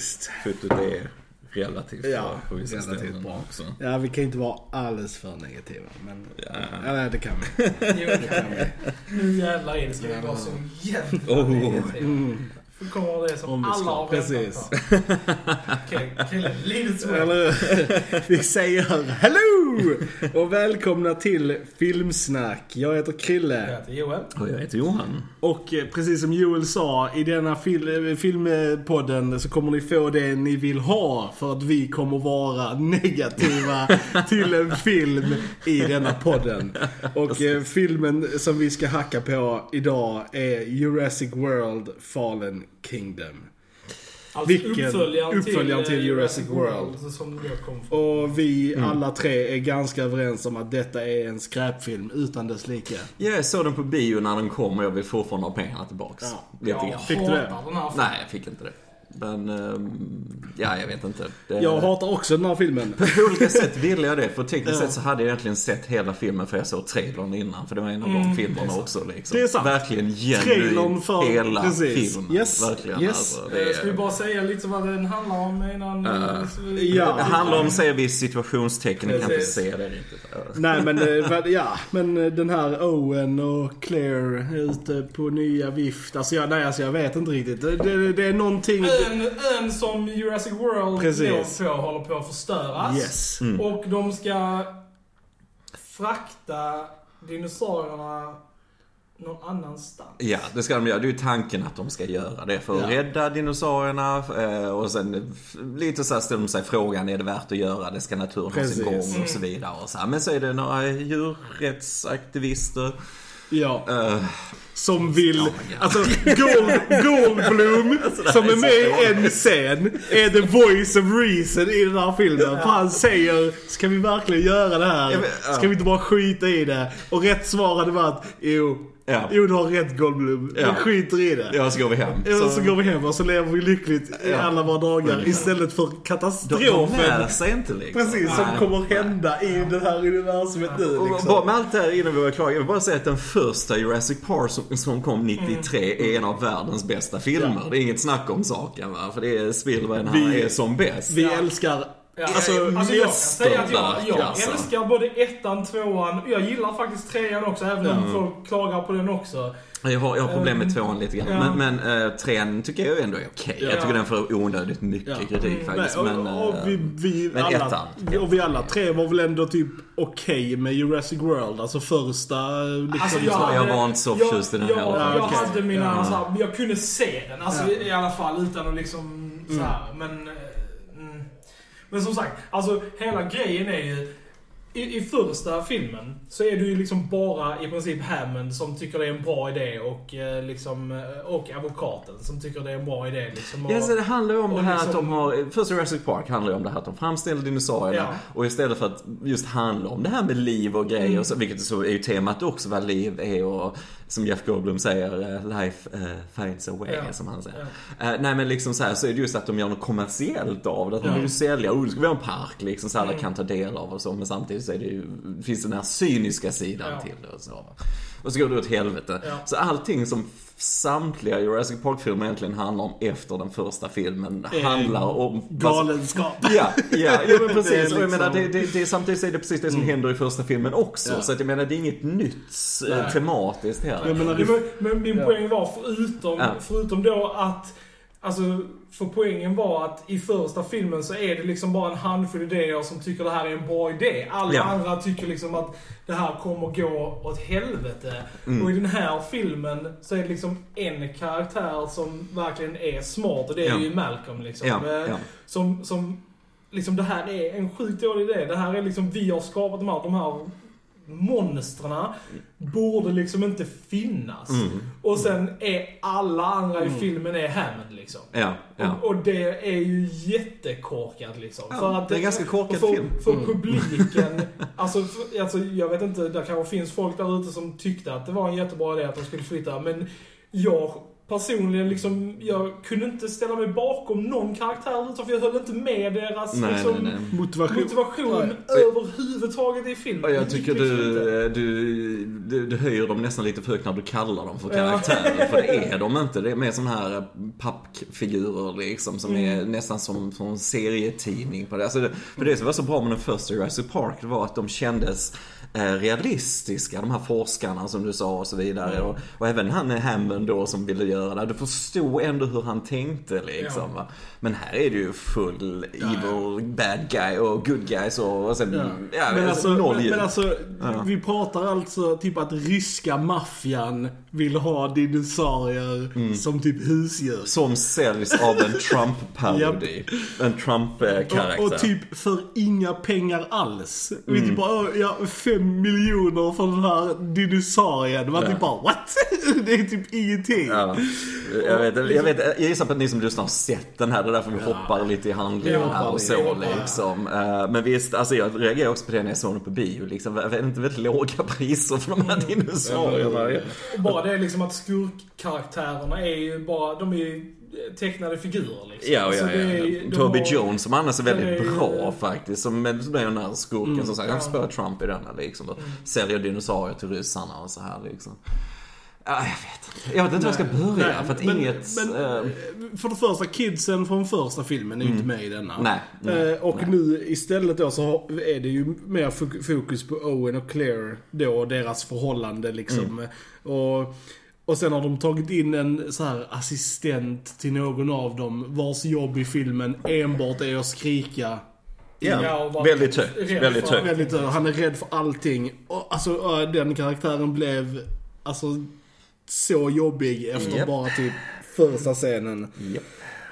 faktiskt. Fotot är relativt Ja, bra på vissa relativt ställen bra. också. Ja, vi kan inte vara alldeles för negativa. Men, Ja. ja, nej, det kan vi. Jo, Det kan vi. nu jävlar är det ska vi vara så jävla Oh. negativa. Mm. Kommer det som Om vi ska, alla har precis. väntat på. Okej, är. Eller, vi säger hello och välkomna till Filmsnack. Jag heter Jag Krille. heter Joel. Och jag heter Johan. Och eh, precis som Joel sa, i denna fil eh, filmpodden så kommer ni få det ni vill ha. För att vi kommer vara negativa till en film i denna podden. Och eh, filmen som vi ska hacka på idag är Jurassic World Fallen Kingdom. Alltså Vilken- uppföljaren, uppföljaren till eh, Jurassic World. Som då kom från. Och vi alla tre är ganska överens om att detta är en skräpfilm utan dess like. Ja, jag såg den på bio när den kom och jag vill fortfarande ha pengarna tillbaks. Ja. Lite grann. Fick du det? Nej, jag fick inte det. Men, ehm, ja, jag vet inte. Det, Jag hatar också den här filmen. På olika sätt ville jag det, för tekniskt Ja. sett så hade jag egentligen sett hela filmen för jag såg trailern innan. För det var en av de Mm, filmerna är också liksom. Det är sant. Verkligen genuint för- hela precis. filmen. Yes, Verkligen. yes. Alltså, det, Eh, Ska vi är, bara säga lite vad den handlar om innan? Vi- ja. det handlar om, säger vi, situationstecken. Jag kan inte se det riktigt. Nej men, eh, ja, men eh, den här Owen och Claire är ute på nya vift. Alltså jag, nej, alltså jag vet inte riktigt. Det, det, det är någonting... Ön, ön som Jurassic World Precis. på håller på att förstöras. Yes. Mm. Och de ska frakta dinosaurierna någon annanstans. Ja, det ska de göra. Det är ju tanken att de ska göra det för att Ja. rädda dinosaurierna. eh, Och sen lite så här ställer de sig frågan, är det värt att göra det? Ska naturen ha sin gång? Och så vidare. Och så här. Men så är det några djurrättsaktivister. Ja. eh, Som vill... Oh. Alltså Gold, Goldblum Alltså, som är med i en scen är the voice of reason i den här filmen. För han säger, ska vi verkligen göra det här? Ska vi inte bara skita i det? Och rätt svar hade varit, jo, Ja. jo du har rätt Goldblum. Ja. Vi skiter i det. ja, så går vi hem. Ja, så, går vi hem och så lever vi lyckligt i Ja. alla våra dagar istället för de, de katastrofen. lär sig inte liksom. Precis, som Nej. kommer hända i det här universumet nu Och liksom. bara med allt det här innan vi var klara, jag vill bara säga att den första Jurassic Park som, som kom 93 är en av världens bästa filmer. Det är inget snack om saken va, för det är Spielberg när han är som bäst. Vi älskar Ja, Alltså, alltså jag kan säga att jag, jag alltså. älskar både ettan, tvåan, jag gillar faktiskt trean också, även om Mm. folk klagar på den också. Jag har, jag har problem med tvåan lite grann. Ja. Men, men uh, trean tycker jag ändå är okej. Ja. Jag tycker den får onödigt mycket Ja. kritik Mm, faktiskt. Och, men, och eh, vi, vi, men alla, ettan. och vi alla tre var väl ändå typ okej med Jurassic World. Alltså första liksom, Alltså, så här- jag var inte så förtjust i den jag, heller. Jag, jag okej. hade mina, Ja. så här, jag kunde se den, alltså i alla fall utan att liksom så här, men... eh, Mm. Men som sagt, alltså hela grejen är ju... I, I första filmen så är det ju liksom bara i princip Hammond som tycker det är en bra idé och eh, liksom, eh, och advokaten som tycker det är en bra idé liksom. Och, Ja, så det handlar ju om det här liksom- att de har, först Jurassic Park handlar ju om det här att de framställer dinosaurierna Ja. och istället för att just handla om det här med liv och grejer, Mm. och så, vilket så är ju temat också vad liv är och som Jeff Goldblum säger, eh, life eh, finds a way, Ja. som han säger. Ja. Eh, nej men liksom så här så är det just att de gör något kommersiellt av det. Att de vill ju sälja, oh det ska vi ha en park liksom så alla Mm. kan ta del av och så. Men samtidigt så är det ju, finns den här cyniska sidan till det och så. Och så går det åt helvete. Så allting som samtliga Jurassic Park-filmer egentligen handlar om efter den första filmen Eh, handlar om... Galenskap. Ja, ja, ja men Det precis. är Och jag menar, det, liksom- det, det, samtidigt så är det precis det som händer i första filmen också. Ja. Så att jag menar, det är inget nytt eh, Nej. tematiskt heller. Jag menar, men, men min Ja. poäng var förutom, Ja. förutom då att Alltså, för poängen var att i första filmen så är det liksom bara en handfull idéer som tycker det här är en bra idé. Alla Ja. andra tycker liksom att det här kommer gå åt helvete. Mm. Och i den här filmen så är det liksom en karaktär som verkligen är smart och det är Ja. ju Malcolm liksom. Ja, Eh. Som, som, liksom det här är en sjukt dålig idé. Det här är liksom, vi har skapat de här, de här monstren borde liksom inte finnas. Mm. Och sen är alla andra Mm. i filmen är Hammond liksom. Ja, ja. Och, och det är ju jättekorkat liksom. Ja, det är en ganska korkad för, film. För Mm. publiken, alltså, för, alltså jag vet inte, det kanske finns folk där ute som tyckte att det var en jättebra idé att de skulle flytta, men jag personligen liksom, jag kunde inte ställa mig bakom någon karaktär utan för jag höll inte med deras Nej, liksom, nej, nej. Motivation. motivation Nej. överhuvudtaget i filmen. Jag tycker du, du, du, du höjer dem nästan lite för högt när du kallar dem för karaktärer. För det är de inte. Det är mer sådana här pappfigurer liksom som är nästan som, som serietidning på det. Alltså det. För det som var så bra med den första Jurassic Park det var att de kändes eh, realistiska, de här forskarna som du sa och så vidare. Och, och även han Hammond då som ville göra det. Du förstod ändå hur han tänkte liksom. Ja. Men här är det ju full evil bad guy och good guys och, och sen, ja. Ja. men, alltså, noll men, men alltså, Ja. vi pratar alltså typ att ryska maffian vill ha dinosaurier som typ husdjur. Som säljs av en Trump-parodi. En Trump-karaktär. Och, och typ för inga pengar alls. Vi Mm. typ bara, "Åh, ja, fem miljoner för den här dinosaurien. Man typ bara, what? Det är typ ingenting. Ja, jag, vet, jag, vet, jag gissar på att ni som lyssnar har sett den här. Det är därför vi hoppar lite i handlingen Ja, här och så liksom. Eh, Men visst, alltså jag reagerar också på det när jag såg den på bio. Liksom. Det är inte väldigt låga priser för de här dinosaurierna. Och bara det liksom att skurkkaraktärerna är ju bara, de är ju tecknade figurer liksom. Ja, Alltså, ja, är- ja. de Toby har- Jones som annars är väldigt är bra faktiskt. Som som är den här skurken som säger han spöar Trump i denna liksom. Och säljer dinosaurier till ryssarna och så här liksom. Ja, jag vet Jag vet inte var jag ska börja Nej, för att men- inget... men, eh, För det första, kidsen från första filmen är ju inte med i denna. Mm. Nej, nej, Eh, och nej. nu istället då så är det ju mer fok- fokus på Owen och Claire då och deras förhållande liksom. Mm. Och, och sen har de tagit in en så här assistent till någon av dem vars jobb i filmen enbart är att skrika. Ja, Ja, väldigt högt. Väldigt högt. Väldigt, han är rädd för allting. Och, alltså den karaktären blev alltså så jobbig efter Japp. bara typ första scenen. Japp.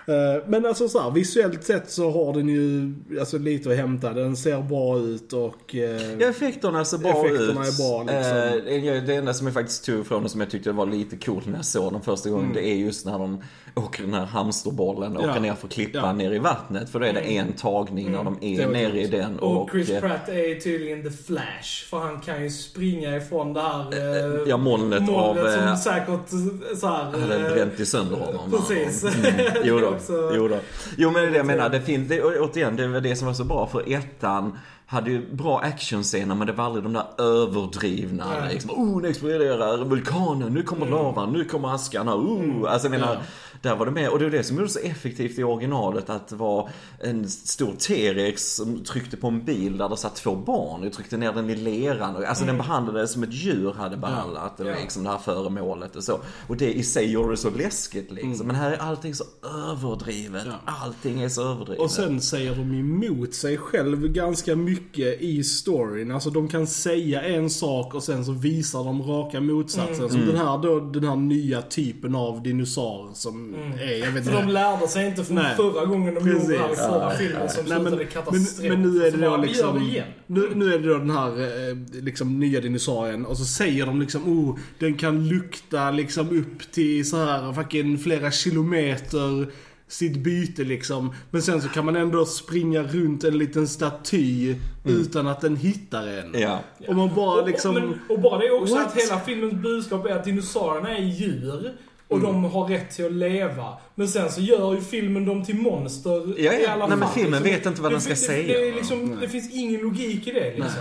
Eh, Men alltså så här, visuellt sett så har den ju alltså, lite att hämta. Den ser bra ut och... eh, Ja, effekterna ser bra Effekterna ut. är bra, liksom. Eh, det enda som jag faktiskt tog ifrån och som jag tyckte var lite coolt när jag såg den första gången, Mm. det är just när de åker den här hamsterbollen och Ja. åker ner för klippan Ja. ner i vattnet. För då är det en tagning när de är nere i den. Och Och, Chris eh, Pratt är tydligen the Flash. För han kan ju springa ifrån det här eh, ja, molnet av, som eh, säkert eh, så här, hade eh, bränt i sönder honom. Precis. Mm. Jo, då. jo då. Jo men det är det jag menar. Det finns, det, återigen, det var det som var så bra. För ettan hade ju bra actionscener men det var aldrig de där överdrivna. Nej. Liksom, oh, nu exploderar vulkanen, nu kommer lavan, nu kommer askarna, oh. Alltså jag menar, Ja. där var det med. Och det var det som gjorde så effektivt i originalet. Att det var en stor T-rex som tryckte på en bil där det satt två barn. Och tryckte ner den i leran. Alltså den behandlades som ett djur hade behandlat. Ja. liksom det här föremålet och så. Och det i sig gjorde det så läskigt liksom. Men här är allting så överdrivet. Ja. Allting är så överdrivet. Och sen säger de emot sig själv ganska mycket i storyn. Alltså de kan säga en sak och sen så visar de raka motsatsen. Mm. Som den här då, den här nya typen av dinosaur som är, jag vet För inte. de lärde sig inte från Nej. förra gången de Precis. gjorde i förra Ja, filmen som Nej, men, slutade men, katastrof. men nu är det då liksom... det. Nu, nu är det då den här eh, liksom nya dinosaurien och så säger de liksom oh, den kan lukta liksom upp till så här fucking flera kilometer sitt byte liksom. Men sen så kan man ändå springa runt en liten staty utan att den hittar en. Mm. Ja. Och man bara liksom... Och, men, och bara det också What? att hela filmens budskap är att dinosaurierna är djur. Och de Mm. har rätt till att leva. Men sen så gör ju filmen dem till monster Ja, ja. i alla Nej, men fall. filmen Liksom, vet inte vad det den ska fin- säga, Det, det, liksom, det finns ingen logik i det liksom.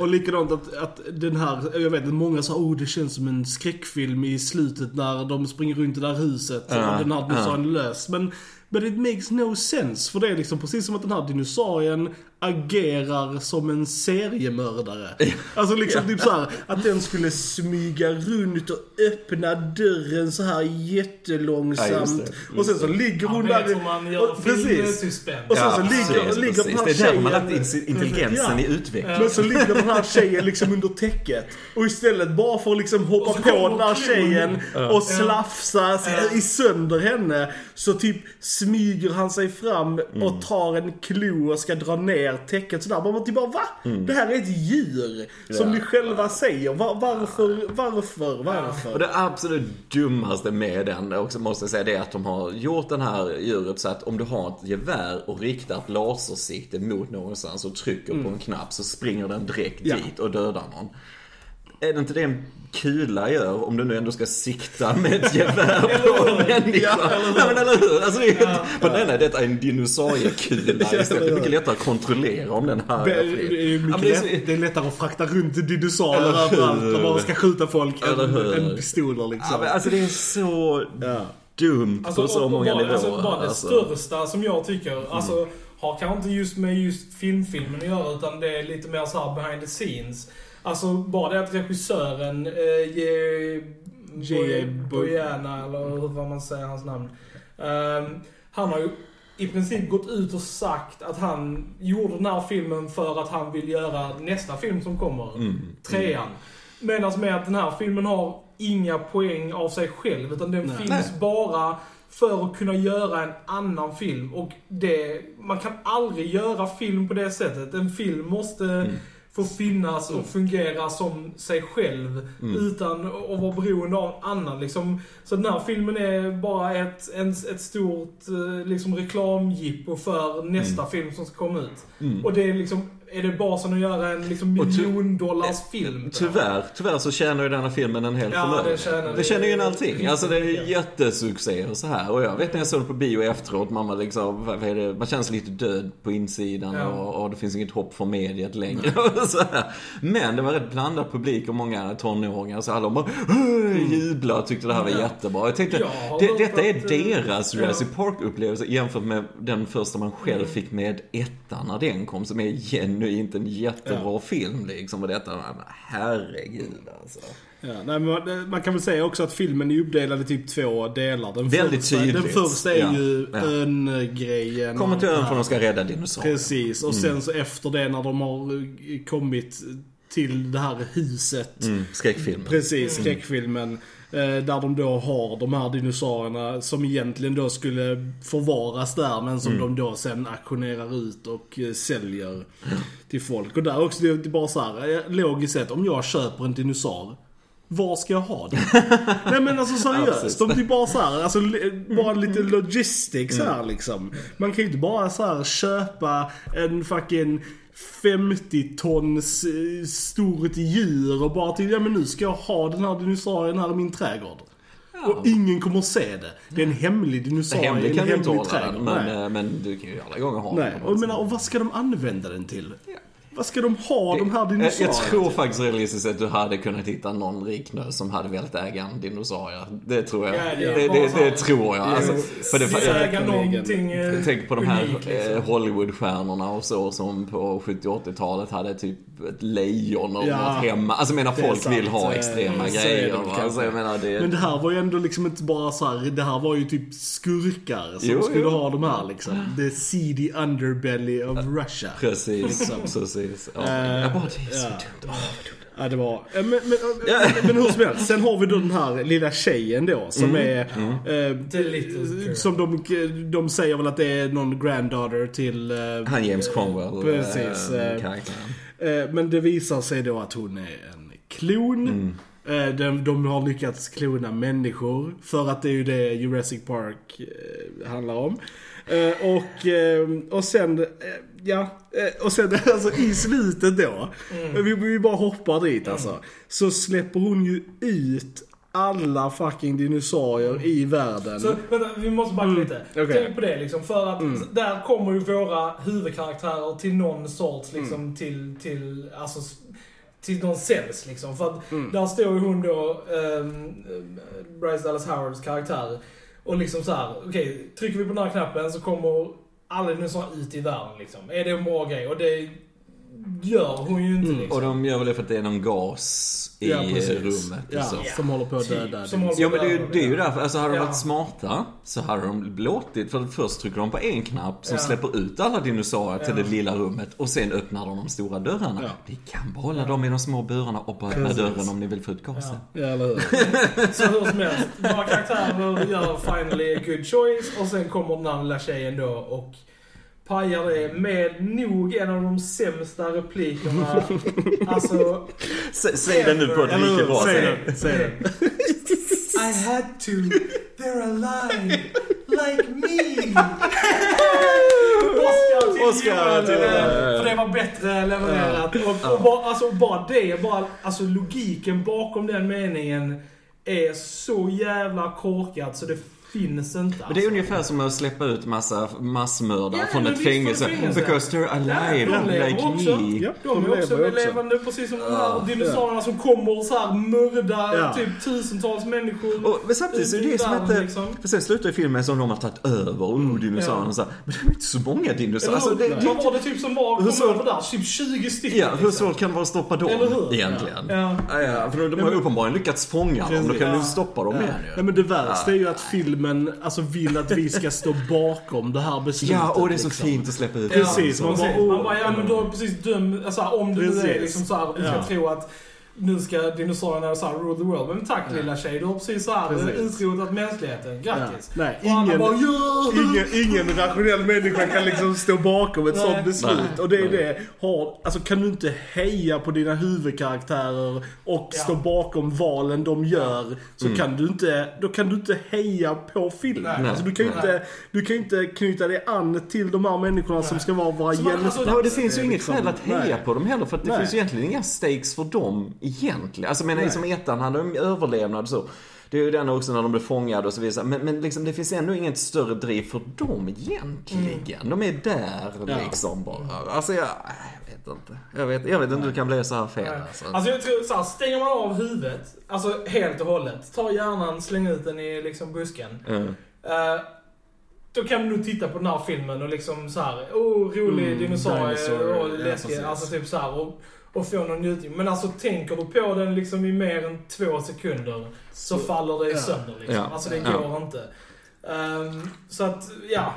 Och likadant att, att den här, jag vet att många sa oh det känns som en skräckfilm i slutet när de springer runt i det där huset Ja, och den här ja. dinosaurien är lös. Men, but it makes no sense. För det är liksom precis som att den här dinosaurien agerar som en seriemördare. Alltså liksom typ så här att den skulle smyga runt och öppna dörren så här jättelångsamt. Ja, just det, just och sen så ligger hon där... hur man gör och- precis. Och sen så ligger, precis, ligger den här precis. Det är där tjejen... man har lagt in intelligensen i utveckling. Men så ligger den här tjejen liksom under täcket. Och istället bara för att liksom hoppa på den här tjejen och slafsa i sönder henne. Så typ smyger han sig fram Mm. och tar en klo och ska dra ner täcket sådär. Man typ bara va? Mm. Det här är ett djur. Som ni själva säger. Va- varför, varför, varför? Och det absolut dummaste med den också måste jag säga det är att de har gjort den här djuret så att om du har ett gevär och riktar ett lasersikte mot någonstans och trycker på en knapp så springer den direkt dit och dödar någon. Är det inte det en kula gör om du nu ändå ska sikta med ett gevär på en människa? Ja, eller hur? Ja, men eller hur? Alltså, det är, Ja. På den är detta en dinosauriekula Ja, istället. Det är mycket lättare att kontrollera om den här Det är är, det är, Ja, men det är så- lätt, det är lättare att frakta runt dinosaurier överallt när man ska skjuta folk Eller hur? än, än pistoler liksom. Ja, men alltså det är så Ja. dumt Alltså, på så och- många och bara, nivåer. Alltså, bara det alltså. största som jag tycker, alltså, har kanske inte just med just filmfilmen att göra, utan det är lite mer så här behind the scenes. Alltså, bara det att regissören, eh, J. J.A. Boyana, eller hur vad man säger hans namn. Ehm, han har ju i princip gått ut och sagt att han gjorde den här filmen för att han vill göra nästa film som kommer. Mm. Trean. Medan med att den här filmen har inga poäng av sig själv, utan den Nej. finns Nej. bara för att kunna göra en annan film. Och det, man kan aldrig göra film på det sättet. En film måste Mm. Få finnas och fungera som sig själv Mm. utan att vara beroende av annan. Liksom. Så den här filmen är bara ett, en, ett stort eh, liksom, reklamjippo för nästa film som ska komma ut. Mm. Och det är liksom, är det basen att göra en liksom, miljondollars film? Tyvärr, tyvärr så tjänar ju denna filmen en hel Ja, förmögenhet. det tjänar- Det känner ju in allting. Alltså det är jättesuccé och så här. Och jag vet när jag såg det på bio efteråt, mamma liksom, vad är det? man känns lite död på insidan Ja. och, och det finns inget hopp för mediet längre. Men det var rätt blandad publik och många tonåringar så alla bara "Åh!" jublade och tyckte det här var Ja. jättebra. Jag tänkte, Jag det, detta är att, eh, deras. Jurassic Park-upplevelse jämfört med den första man själv Mm. fick med ettan när den kom, som är genuint en jättebra film liksom. Och detta, men herregud alltså. Ja, nej, man, man kan väl säga också att filmen är uppdelad i typ två delar. Den Väldigt första, tydligt. Den första är Ja, ju ja. ön-grejen. Kommer till ön för att de ska rädda dinosaurier. Precis, och sen så efter det när de har eh, kommit till det här huset. Mm, skräckfilmen. Precis, skräckfilmen. eh, Där de då har de här dinosaurierna som egentligen då skulle förvaras där men som de då sen auktionerar ut och eh, säljer till folk. Och där också, det är bara så här, eh, logiskt sett, om jag köper en dinosaur var ska jag ha den? Nej men alltså seriöst. de blir bara så här, alltså bara lite logistics här liksom. Man kan ju inte bara så här köpa en fucking 50 tons stort djur och bara till, ja men nu ska jag ha den här dinosaurien här i min trädgård. Och ingen kommer att se det. Det är en hemlig dinosaurie Hemlig i en hemlig trädgård. den, men, eh, men du kan ju alla gånger ha Nej, den. och, menar, och vad ska de använda den till? Vad ska de ha de här dinosaurierna jag tror faktiskt realistiskt att du hade kunnat hitta någon rik nös som hade velat äga en dinosaurie. Det tror jag. Ja, det, det det, det, tror jag. Alltså, för det, äga någonting eh, Tänk på de här unikt, liksom. eh, Hollywoodstjärnorna och så som på 70 80-talet hade typ ett lejon och Ja. något hemma. Alltså jag menar folk vill ha extrema Eh, grejer. Alltså jag menar det... Men det här var ju ändå liksom inte bara så här, det här var ju typ skurkar som Jo, skulle jo. ha de här liksom. The seedy underbelly of Russia. Precis, precis. Ja, Eh, jag bara, det är så ja. dumt. Åh, vad dumt. Ja, det var... eh, Men, men, men, men hur som helst. Sen har vi då den här lilla tjejen då som är... Eh, The little girl. som de, de säger väl att det är någon granddaughter till... eh, Han James Cromwell, Precis, eh, eh. Eh, Men det visar sig då att hon är en klon. Mm. Eh, De, de har lyckats klona människor. För att det är ju det Jurassic Park eh, handlar om. Eh, Och, eh, och sen, eh, ja, och sen alltså i slutet då. Mm. Vi, vi bara hoppar dit alltså. Så släpper hon ju ut alla fucking dinosaurier i världen. Så vänta, vi måste backa lite. okej. Tänk på det liksom, för att där kommer ju våra huvudkaraktärer till någon sorts liksom till, till, alltså till någon sens liksom. För att där står ju hon då, um, Bryce Dallas Howards karaktär. Och liksom så här, okej, trycker vi på den här knappen så kommer alla dinosaurier ut i världen liksom. Är det en bra grej? Och det gör hon ju inte liksom. Och de gör väl det för att det är någon gas i Ja, rummet. Ja, så. som håller på att Typ, döda. som håller- Ja men det är ju, det är ju därför, alltså hade de Ja. varit smarta så hade de låtit, för först trycker de på en knapp som Ja. släpper ut alla dinosaurier till Ja. det lilla rummet och sen öppnar de de stora dörrarna. Ja. Ni kan behålla dem i de små burarna och bara öppna dörren om ni vill få ut gasen. Ja. Ja, eller hur? Så hur som helst, våra karaktärer gör finally a good choice och sen kommer den här lilla tjejen då och pajar det med nog en av de sämsta replikerna. Alltså, Sä, säg det nu på ett lika bra Säg sätt. det. Säg det. I had to. They're alive. Like me. Oscar till Oscar till- Johan, För det var bättre levererat. Och, och bara, alltså, bara det, bara, alltså logiken bakom den meningen är så jävla korkat så det finns inte. Men det är alltså. ungefär som att släppa ut massa massmördare Ja, från ett fängelse. Because they're alive, Ja, de like också. me. Ja, De är också lever också. levande precis som de här dinosaurierna som kommer och så här mörda Ja. typ tusentals människor. Och, men samtidigt så är det det som inte... liksom. För sen slutar ju filmen som de har tagit över, oh dinosaurierna Ja. så. Men det är inte så många dinosaurier. Alltså, det, Vad var det typ som var, Hur kom svårt- över där? Typ 20 stycken. Ja, hur liksom. svårt kan det vara att stoppa dem egentligen? Ja. För de har ju uppenbarligen lyckats fånga dem. Då kan du stoppa dem igen Nej, ju. men det värsta är ju att filmen alltså, vill att vi ska stå bakom det här beslutet. Ja, och det är så liksom. fint att släppa ut Precis, dem. man bara, Precis. oh. Man bara, ja men du har precis dömt, alltså, om det nu är Precis. liksom så här, vi ska Ja. tro att nu ska dinosaurierna så här rule the world. Men tack lilla tjej, du har precis så här Precis. utrotat mänskligheten. Grattis. Ja. Nej, ingen- bara, ja! Ingen, ingen rationell människa kan liksom stå bakom ett Nej. sånt beslut. Nej. Och det är det. Har, alltså kan du inte heja på dina huvudkaraktärer och Ja. stå bakom valen de gör. Så kan du inte, då kan du inte heja på filmen. Nej. Alltså du kan Nej. inte, du kan inte knyta dig an till de här människorna som ska vara våra Så man- hjältar. alltså, Ja, det finns ju inget Liksom, skäl att heja nej. på dem heller för att det Nej. finns ju egentligen inga stakes för dem egentligen. Alltså menar Nej. som ettan handlar om överlevnad så. Det är ju den också när de blir fångade och så vidare. Men, men liksom, det finns ändå inget större driv för dem egentligen. De är där Ja. liksom bara. Alltså jag, jag vet inte. Jag vet, jag vet inte hur det kan bli så här fel Nej. alltså. Alltså jag tror såhär, stänger man av huvudet, alltså helt och hållet, ta hjärnan, släng ut den i liksom busken. Mm. Eh, då kan du nog titta på den här filmen och liksom så här, oh rolig Mm, dinosaurie dinosaur, och läskig. alltså typ så här, och, och få någon njutning. Men alltså tänker du på den liksom i mer än två sekunder så, faller det ja. sönder liksom. Ja. Alltså det Ja. går inte. Ehm, så att, ja,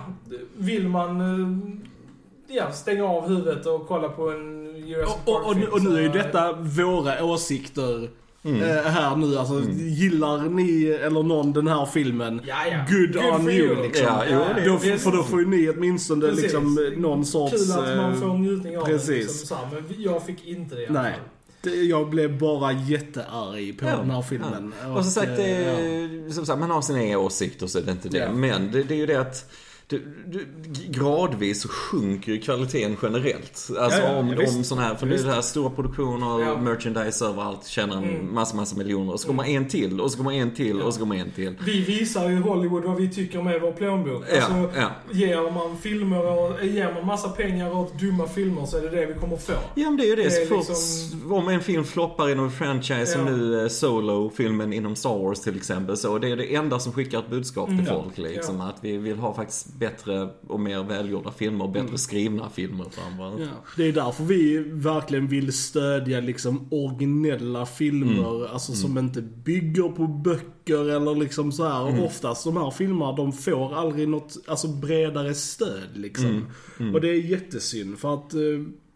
vill man eh, ja, stänga av huvudet och kolla på en Jurassic Och, och, och, Park-film och nu är ju detta våra åsikter Mm. eh, här nu. Alltså, gillar ni eller någon den här filmen? Ja, ja. Good, Good on you you. liksom. Ja, då, det är för då får ju ni åtminstone Precis. liksom någon sorts... Kul att man får njutning av precis. det. Liksom, så här, men jag fick inte det i alla Nej. det, jag blev bara jättearg på Ja, den här filmen. Och som sagt, det, ja. som sagt, man har sina egna åsikter så är det inte det. Ja. Men det, det är ju det att du, du, gradvis så sjunker ju kvaliteten generellt. Alltså Ja, ja, om, visst. om sån här, för det är det här stora produktioner, Ja. merchandise överallt, tjänar Mm. massa, massa miljoner. Och så kommer en till, och så kommer en till, och så kommer en till. Vi visar ju Hollywood vad vi tycker med vår plånbok. Ja, Alltså, ja. Ger man filmer och ger man massa pengar åt dumma filmer så är det det vi kommer få. Ja men det är ju det. Det Så är fort, liksom- om en film floppar inom en franchise som Ja. nu eh, Solo-filmen inom Star Wars till exempel. Så det är det enda som skickar ett budskap till Mm. folk liksom. Att vi vill ha faktiskt bättre och mer välgjorda filmer och bättre skrivna filmer framförallt. Ja, det är därför vi verkligen vill stödja liksom originella filmer, alltså som inte bygger på böcker eller liksom så här. Oftast de här filmerna, de får aldrig något, alltså bredare stöd liksom. Och det är jättesynd för att, eh,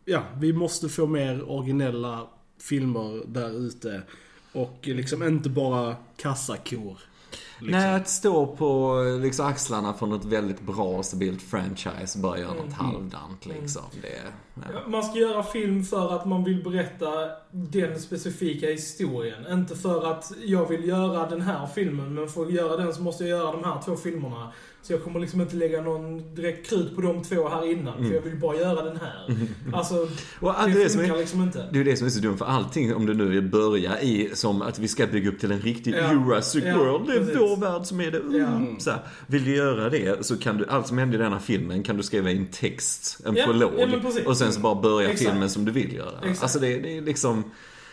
ja, vi måste få mer originella filmer där ute. Och liksom inte bara kassakor. Liksom. Nej, att stå på liksom, axlarna från ett väldigt bra och stabilt franchise och bara göra något halvdant liksom. Det, ja. Man ska göra film för att man vill berätta den specifika historien. Inte för att jag vill göra den här filmen, men för att göra den så måste jag göra de här två filmerna. Så jag kommer liksom inte lägga någon direkt krut på de två här innan, för jag vill bara göra den här. Alltså, Och allt det det funkar är, liksom inte. det är ju det som är så dumt för allting om du nu vill börja i som att vi ska bygga upp till en riktig Ja. Jurassic Ja, World. Det är precis. vår värld som är det. Mm. Så här, vill du göra det så kan du, allt som händer i denna filmen kan du skriva in text, en Ja, prolog. ja, och sen så bara börja Exakt. filmen som du vill göra. Exakt. Alltså det, det är liksom,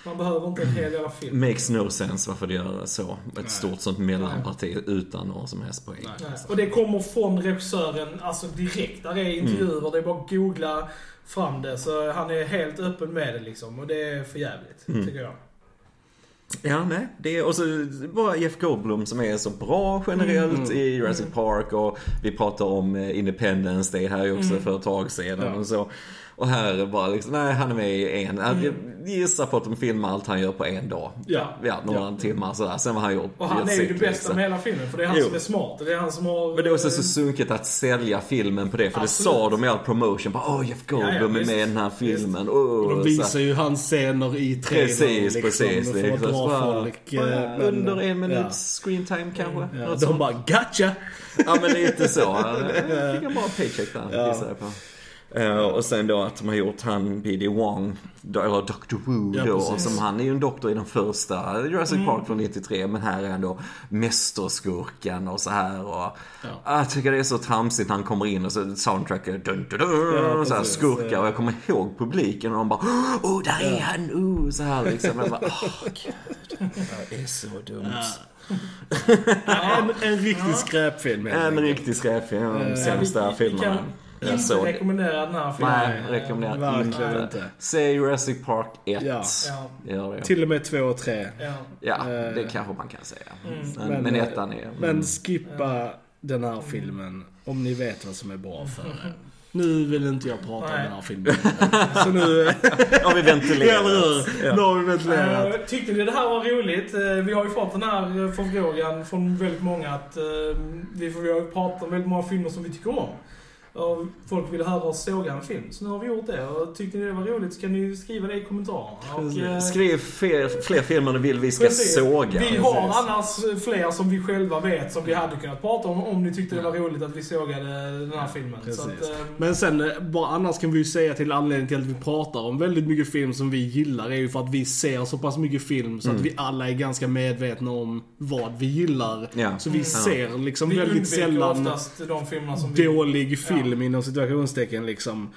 Man behöver inte en hel jävla film. makes no sense varför det gör så. Ett stort sånt mellanparti utan någon som helst poäng. Nej. Och det kommer från regissören, alltså direkt. Där är intervjuer, det är bara att googla fram det. Så han är helt öppen med det liksom. Och det är för jävligt, tycker jag. Ja, nej. Det är, och så bara Jeff Goldblum som är så bra generellt i Jurassic Park och vi pratar om eh, Independence Day här också för ett tag sedan Ja. och så. Och här är bara liksom, nej han är med i en. Jag gissar på att de filmar allt han gör på en dag. Ja. Ja, några timmar sådär. Sen var han gjort. Och han är ju det bästa med hela filmen, för det är han Jo. som är smart. Det är han som har... Men det är också så sunkigt att sälja filmen på det. För Absolut. det sa de i all promotion. Bara, åh Jeff Goldblum Ja, ja, är med i den här filmen. Oh, Och de visar ju hans scener i trailern Precis, liksom, precis. för att liksom. dra folk. eh, men- Under en ja. minuts screen time kanske. Ja, de bara 'Gotcha!' Ja men lite så. Jag fick en bra paycheck där, Ja. gissar jag på. Eh, och sen då att de har gjort han B.D. Wong, då- eller Dr. Wu Ja, då, precis. som han är ju en doktor i den första Jurassic Park från 93, men här är han då mästerskurken och så här och Ja. Jag tycker det är så tramsigt när han kommer in och så soundtracket dun, dun, dun, Ja, så här skurkar och jag kommer ihåg publiken och de bara Åh, där är han! Oh, så här liksom. Jag bara, åh gud. Det är så dumt. En, en riktig skräpfilm En riktig skräpfilm, de sämsta filmerna. kan Jag inte såg det. rekommendera den här filmen. Nej, rekommenderar Verkligen inte. inte. Se Jurassic Park 1. Ja. Ja. Gör det. Till och med två och tre. Ja. Ja, Eh, det kanske man kan säga. Men, Men, men eh, ettan är... Men skippa den här filmen om ni vet vad som är bra för er. Nu vill inte jag prata om Nej. den här filmen. Så nu... har vi Eller ventilerat. hur? Nu har vi ventilerat. Eh, Tyckte ni det här var roligt? Eh, Vi har ju fått den här eh, förfrågan från väldigt många att eh, vi får vi har ju pratat om väldigt många filmer som vi tycker om. Och folk ville höra oss såga en film. Så nu har vi gjort det. Och tyckte ni det var roligt så kan ni skriva det i kommentarerna. Och, eh, Skriv fler, fler filmer ni vill vi ska Precis. såga. Vi har Precis. annars fler som vi själva vet som vi hade kunnat prata om om ni tyckte det var roligt att vi sågade den här filmen. Precis. Så att, eh, Men sen, eh, bara annars kan vi ju säga till anledningen till att vi pratar om väldigt mycket film som vi gillar är ju för att vi ser så pass mycket film så att vi alla är ganska medvetna om vad vi gillar. Ja. Så vi Ja. ser liksom vi väldigt sällan de dålig film inom situationstecken liksom.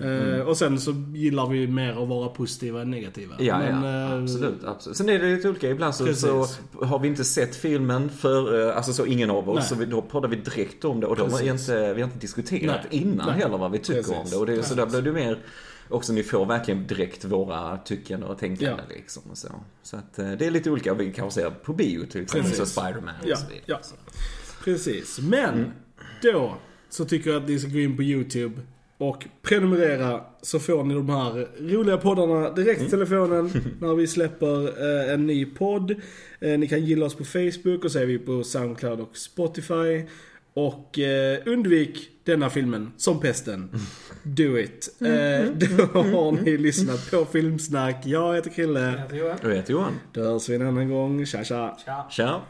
Ja. Eh, och sen så gillar vi mer att vara positiva än negativa. Ja, Men, ja. eh, Absolut, absolut. Sen är det lite olika. Ibland så, så har vi inte sett filmen för, eh, alltså så ingen av oss. Nej. Så vi, då poddar vi direkt om det och då har vi inte, vi har inte diskuterat Nej. innan Nej. heller vad vi tycker Precis. om det. Och det, så där blir det mer också ni får verkligen direkt våra tycken och tänkande liksom och så. Så att det är lite olika. Vi kanske ser på bio till exempel, Precis. så Spiderman Ja, och så vidare. ja. Precis. Men Mm. då så tycker jag att ni ska gå in på YouTube och prenumerera så får ni de här roliga poddarna direkt Mm. i telefonen när vi släpper eh, en ny podd. Eh, ni kan gilla oss på Facebook och så är vi på Soundcloud och Spotify. Och eh, undvik denna filmen som pesten. Do it. Mm. Eh, då har ni lyssnat på Filmsnack. Jag heter Krille. Jag heter Johan. Och jag heter Johan. Då hörs vi en annan gång. Tja tja. Tja. Tja.